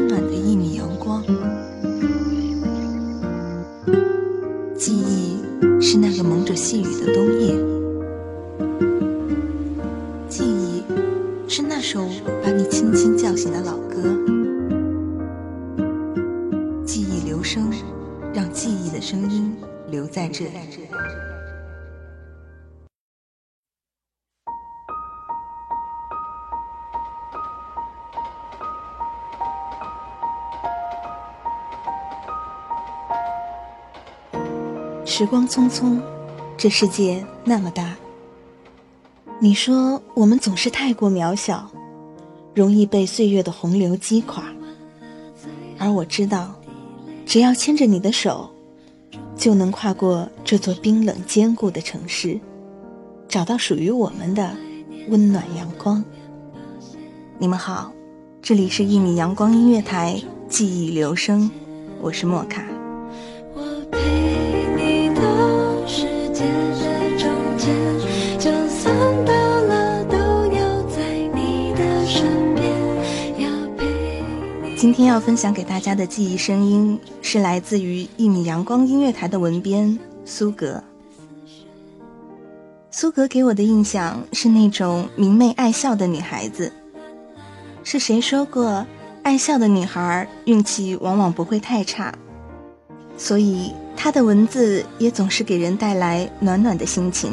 温暖的一米阳光，记忆是那个蒙着细雨的冬夜，时光匆匆，这世界那么大。你说我们总是太过渺小，容易被岁月的洪流击垮。而我知道，只要牵着你的手，就能跨过这座冰冷坚固的城市，找到属于我们的温暖阳光。你们好，这里是一米阳光音乐台，记忆留声，我是莫卡。今天要分享给大家的记忆声音，是来自于一米阳光音乐台的文编苏格。苏格给我的印象是那种明媚爱笑的女孩子。是谁说过，爱笑的女孩运气往往不会太差？所以她的文字也总是给人带来暖暖的心情。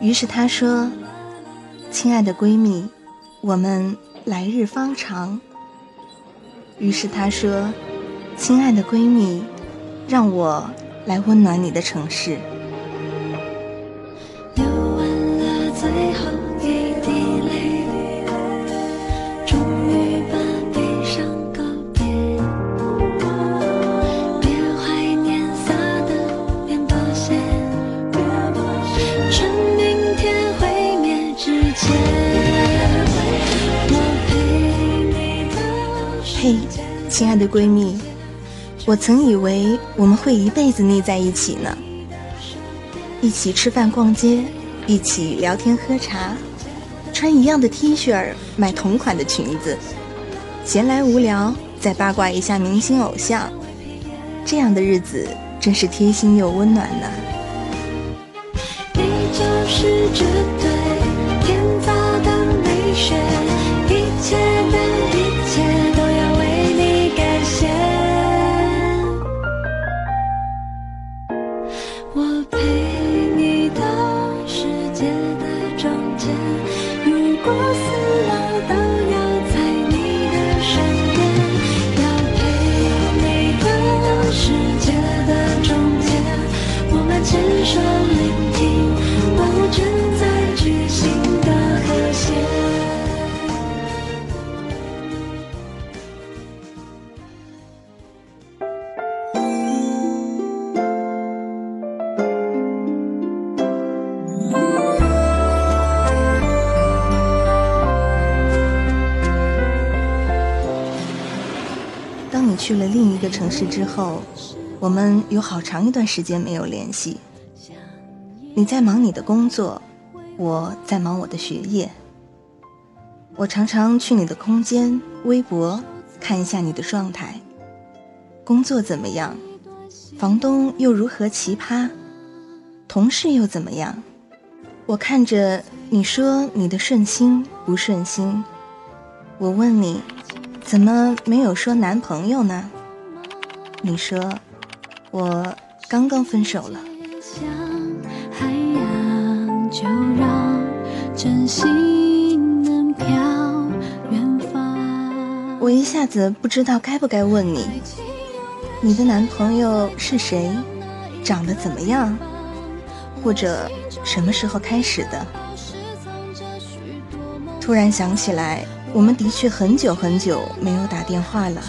于是她说：“亲爱的闺蜜，我们来日方长。”于是他说：“亲爱的闺蜜，让我来温暖你的城市。”亲爱的闺蜜，我曾以为我们会一辈子腻在一起呢。一起吃饭、逛街，一起聊天、喝茶，穿一样的 T 恤，买同款的裙子，闲来无聊再八卦一下明星偶像，这样的日子真是贴心又温暖呢。你就是这对天造的美雪，事之后，我们有好长一段时间没有联系。你在忙你的工作，我在忙我的学业。我常常去你的空间、微博看一下你的状态，工作怎么样？房东又如何奇葩？同事又怎么样？我看着你说你的顺心不顺心，我问你，怎么没有说男朋友呢？你说，我刚刚分手了。我一下子不知道该不该问你，你的男朋友是谁？长得怎么样？或者什么时候开始的？突然想起来，我们的确很久很久没有打电话了。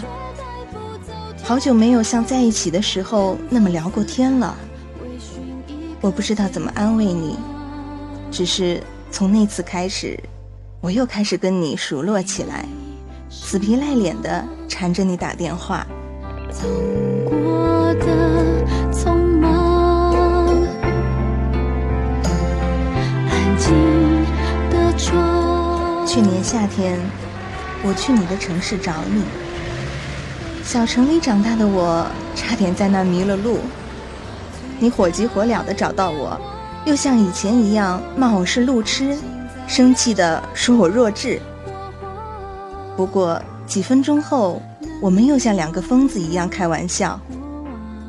好久没有像在一起的时候那么聊过天了。我不知道怎么安慰你，只是从那次开始，我又开始跟你熟络起来，死皮赖脸的缠着你打电话。走过的匆忙，安静的窗。去年夏天，我去你的城市找你。小城里长大的我，差点在那迷了路。你火急火燎地找到我，又像以前一样骂我是路痴，生气地说我弱智。不过几分钟后，我们又像两个疯子一样开玩笑，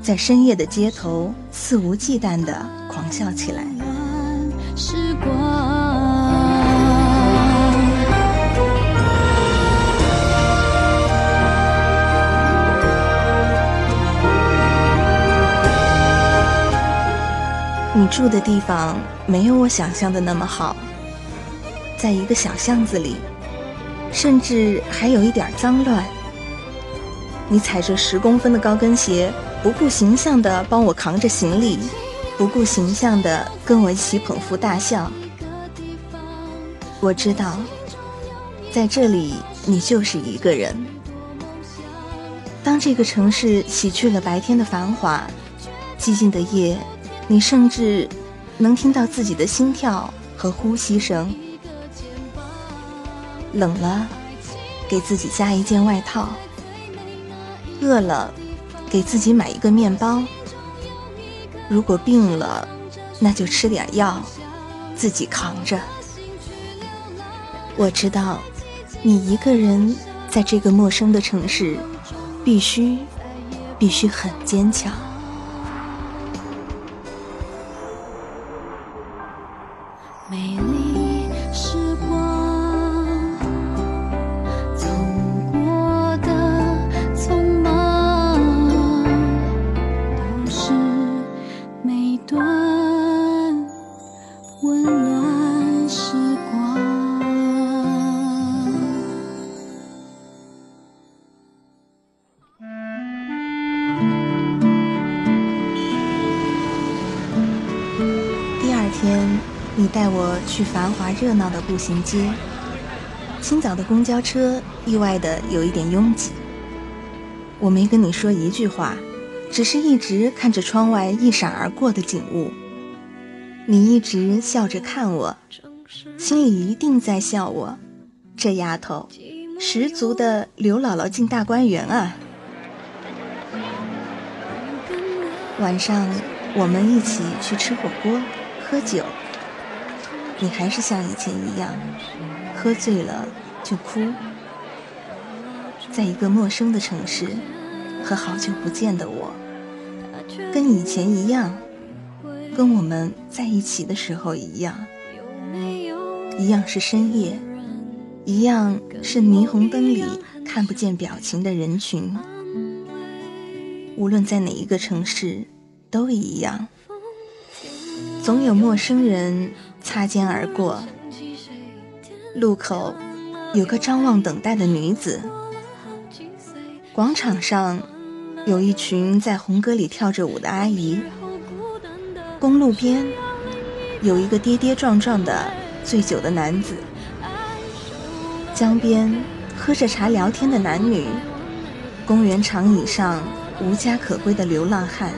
在深夜的街头肆无忌惮地狂笑起来。时光。你住的地方没有我想象的那么好，在一个小巷子里，甚至还有一点脏乱。你踩着十公分的高跟鞋，不顾形象的帮我扛着行李，不顾形象的跟我一起捧腹大笑。我知道，在这里你就是一个人。当这个城市洗去了白天的繁华，寂静的夜。你甚至能听到自己的心跳和呼吸声。冷了，给自己加一件外套；饿了，给自己买一个面包；如果病了，那就吃点药，自己扛着。我知道，你一个人在这个陌生的城市，必须，必须很坚强。美丽时光，走过的匆忙，都是每段温暖时光。第二天。你带我去繁华热闹的步行街，清早的公交车意外的有一点拥挤。我没跟你说一句话，只是一直看着窗外一闪而过的景物。你一直笑着看我，心里一定在笑我，这丫头，十足的刘姥姥进大观园啊！晚上我们一起去吃火锅，喝酒。你还是像以前一样，喝醉了就哭，在一个陌生的城市和好久不见的我，跟以前一样，跟我们在一起的时候一样，一样是深夜，一样是霓虹灯里看不见表情的人群，无论在哪一个城市都一样，总有陌生人。擦肩而过，路口有个张望等待的女子。广场上有一群在红歌里跳着舞的阿姨。公路边有一个跌跌撞撞的醉酒的男子。江边喝着茶聊天的男女。公园长椅上无家可归的流浪汉。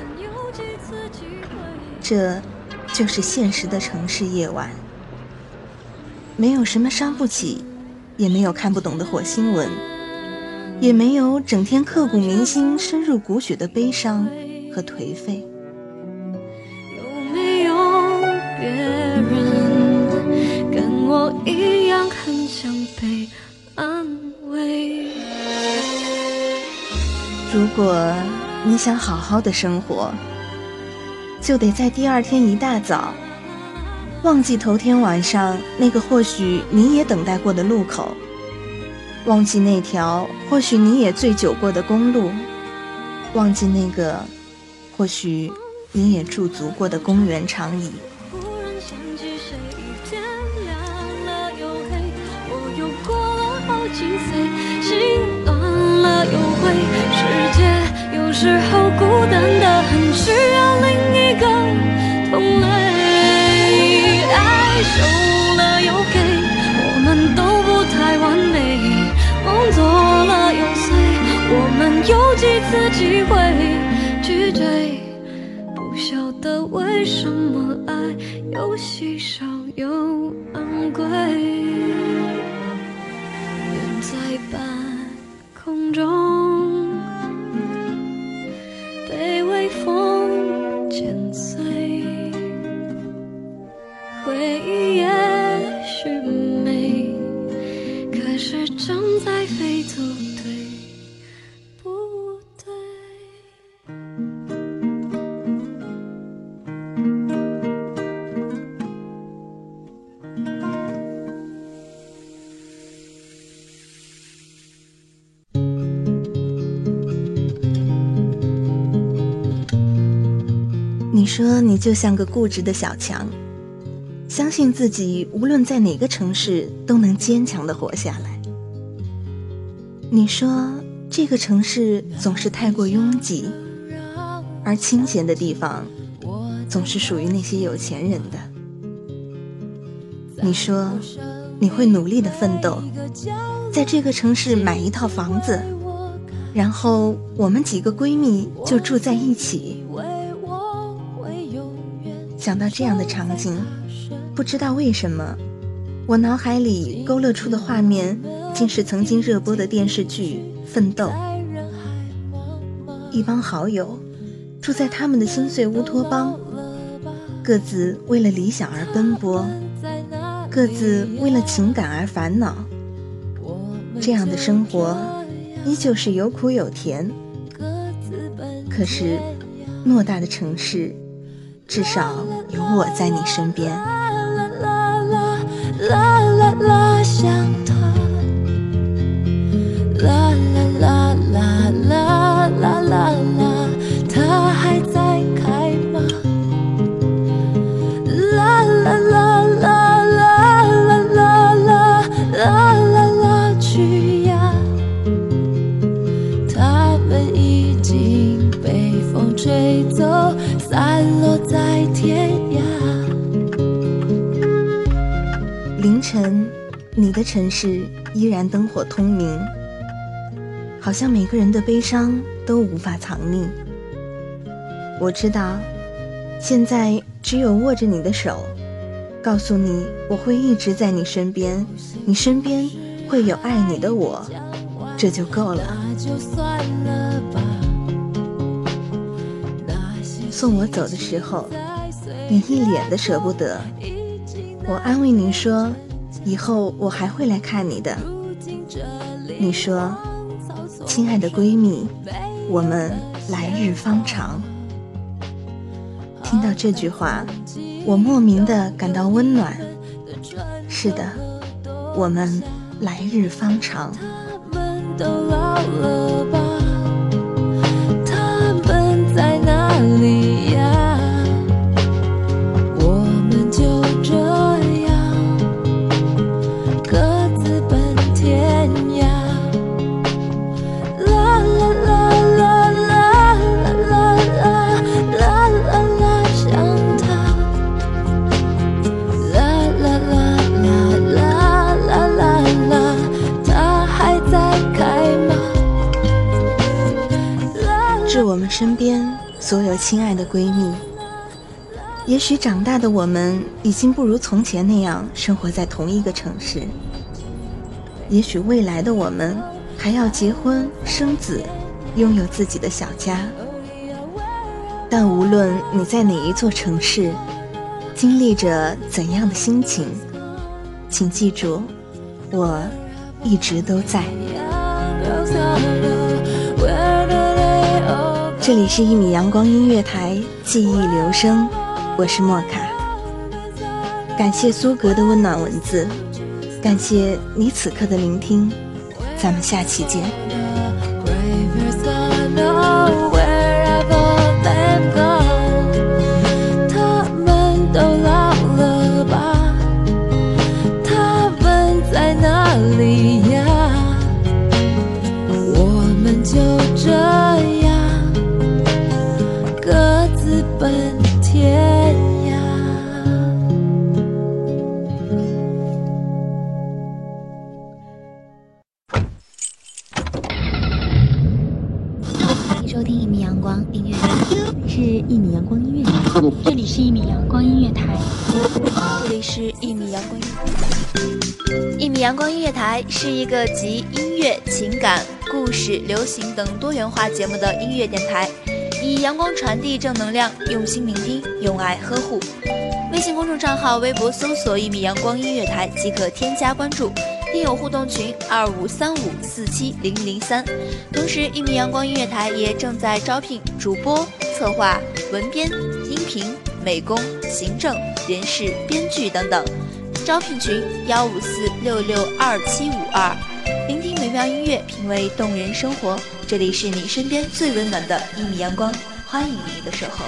这。就是现实的城市夜晚，没有什么伤不起，也没有看不懂的火星文，也没有整天刻骨铭心、深入骨血的悲伤和颓废。有没有别人跟我一样很想被安慰？如果你想好好的生活。就得在第二天一大早，忘记头天晚上那个或许你也等待过的路口，忘记那条或许你也醉酒过的公路，忘记那个或许你也驻足过的公园长椅。世界。有时候孤单的很，需要另一个同类。爱收了又给，我们都不太完美。梦做了又碎，我们有几次机会去追？不晓得为什么爱又稀少又昂贵。回忆也许美，可是正在飞走，对不对？你说你就像个固执的小强，相信自己无论在哪个城市都能坚强的活下来。你说这个城市总是太过拥挤，而清闲的地方总是属于那些有钱人的。你说你会努力的奋斗，在这个城市买一套房子，然后我们几个闺蜜就住在一起。想到这样的场景，不知道为什么，我脑海里勾勒出的画面，竟是曾经热播的电视剧《奋斗》。一帮好友住在他们的心碎乌托邦，各自为了理想而奔波，各自为了情感而烦恼。这样的生活，依旧是有苦有甜。可是，偌大的城市。至少有我在你身边。凌晨，你的城市依然灯火通明，好像每个人的悲伤都无法藏匿。我知道，现在只有握着你的手，告诉你我会一直在你身边，你身边会有爱你的我，这就够了。送我走的时候，你一脸的舍不得。我安慰你说，以后我还会来看你的。你说，亲爱的闺蜜，我们来日方长。听到这句话，我莫名的感到温暖。是的，我们来日方长。他们都老了吧？他们在哪里许长大的我们已经不如从前那样生活在同一个城市，也许未来的我们还要结婚生子，拥有自己的小家。但无论你在哪一座城市，经历着怎样的心情，请记住，我一直都在。这里是一米阳光音乐台，记忆留声，我是莫卡。感谢苏格的温暖文字，感谢你此刻的聆听，咱们下期见。光音乐台，是一米阳光音乐台，这里是一米阳光音乐台，这里是一米阳光音乐台。一米阳光音乐台是一个集音乐、情感、故事、流行等多元化节目的音乐电台，以阳光传递正能量，用心聆听，用爱呵护。微信公众账号、微博搜索“一米阳光音乐台”即可添加关注。听友互动群二五三五四七零零三。同时一米阳光音乐台也正在招聘主播策划文编音频美工行政人事编剧等等。招聘群幺五四六六二七五二。聆听美妙音乐品味动人生活。这里是你身边最温暖的一米阳光欢迎你的守候。